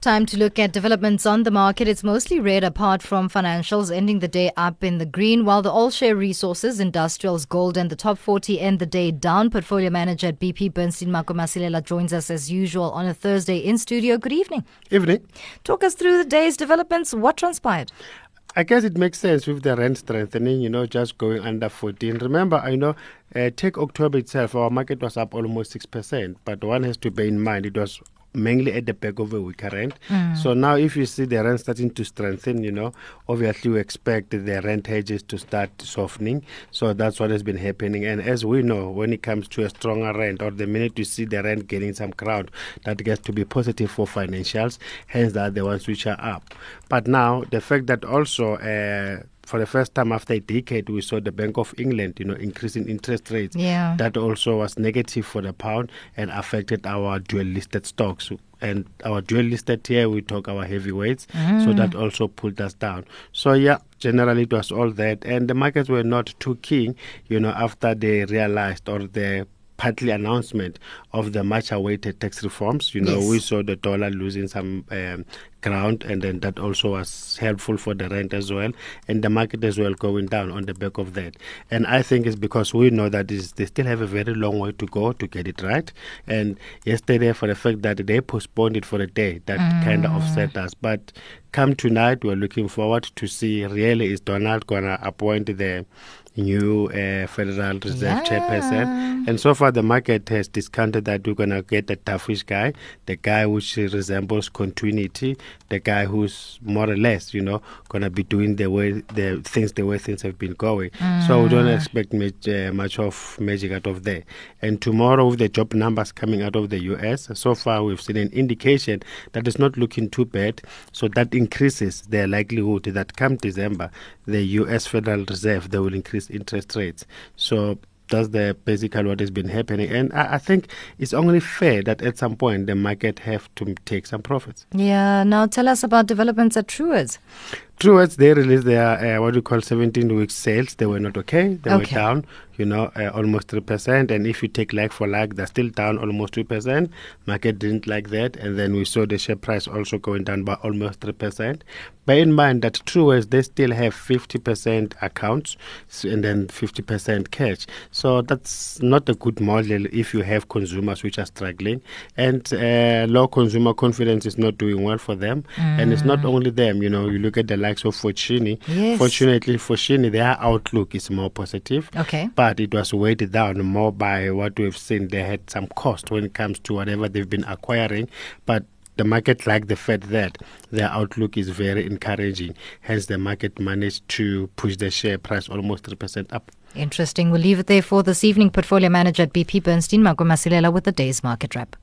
Time to look at developments on the market. It's mostly red apart from financials, ending the day up in the green, while the all share resources, industrials, gold, and the top 40 end the day down. Portfolio manager at BP, Bernstein Makwe Masilela, joins us as usual on a Thursday in studio. Good evening. Evening. Talk us through the day's developments. What transpired? I guess it makes sense with the rand strengthening, you know, just going under 14. Remember, I know, uh, take October itself, our market was up almost 6%, but one has to bear in mind it was mainly at the back of a weaker rand. Mm. So now, if you see the rand starting to strengthen, you know, obviously we expect the rand hedges to start softening. So that's what has been happening. And as we know, when it comes to a stronger rand, or the minute you see the rand gaining some ground, that gets to be positive for financials. Hence, that the ones which are up. But now the fact that also. Uh, for the first time after a decade, we saw the Bank of England, you know, increasing interest rates. Yeah. That also was negative for the pound and affected our dual listed stocks. And our dual listed here, we talk our heavyweights. Mm. So that also pulled us down. So, yeah, generally it was all that. And the markets were not too keen, you know, after they realized or the partly announcement of the much awaited tax reforms. You know, yes. we saw the dollar losing some um, ground, and then that also was helpful for the rent as well, and the market as well going down on the back of that. And I think it's because we know that is they still have a very long way to go to get it right. And yesterday, for the fact that they postponed it for a day, that mm. kind of upset us. But come tonight, we're looking forward to see really is Donald gonna appoint the new uh, Federal Reserve yeah. chairperson. And so far, the market has discounted that we're going to get a toughish guy, the guy which resembles continuity, the guy who's more or less, you know, going to be doing the way the things the way things have been going. Mm. So we don't mm. expect much, uh, much of magic out of there. And tomorrow, with the job numbers coming out of the U.S., so far we've seen an indication that it's not looking too bad. So that increases the likelihood that come December, the U.S. Federal Reserve they will increase interest rates. So that's the basically what has been happening. And I, I, think it's only fair that at some point the market have to take some profits. Yeah. Now tell us about developments at Truworths, they released their uh, what we call 17 week sales. They were not okay. They okay. were down, you know, uh, almost 3%. And if you take like for like, they're still down almost 2%. Market didn't like that. And then we saw the share price also going down by almost 3%. Bear in mind that Truworths, they still have 50% accounts and then 50% cash. So that's not a good model if you have consumers which are struggling. And uh, low consumer confidence is not doing well for them. Mm. And it's not mm. only them, you know, you look at the likes of Foschini. Yes. Fortunately, Foschini, their outlook is more positive. Okay. But it was weighted down more by what we've seen. They had some cost when it comes to whatever they've been acquiring. But the market liked the fact that their outlook is very encouraging. Hence, the market managed to push the share price almost 3% up. Interesting. We'll leave it there for this evening. Portfolio manager at BP Bernstein, Makwe Masilela, with the day's market wrap.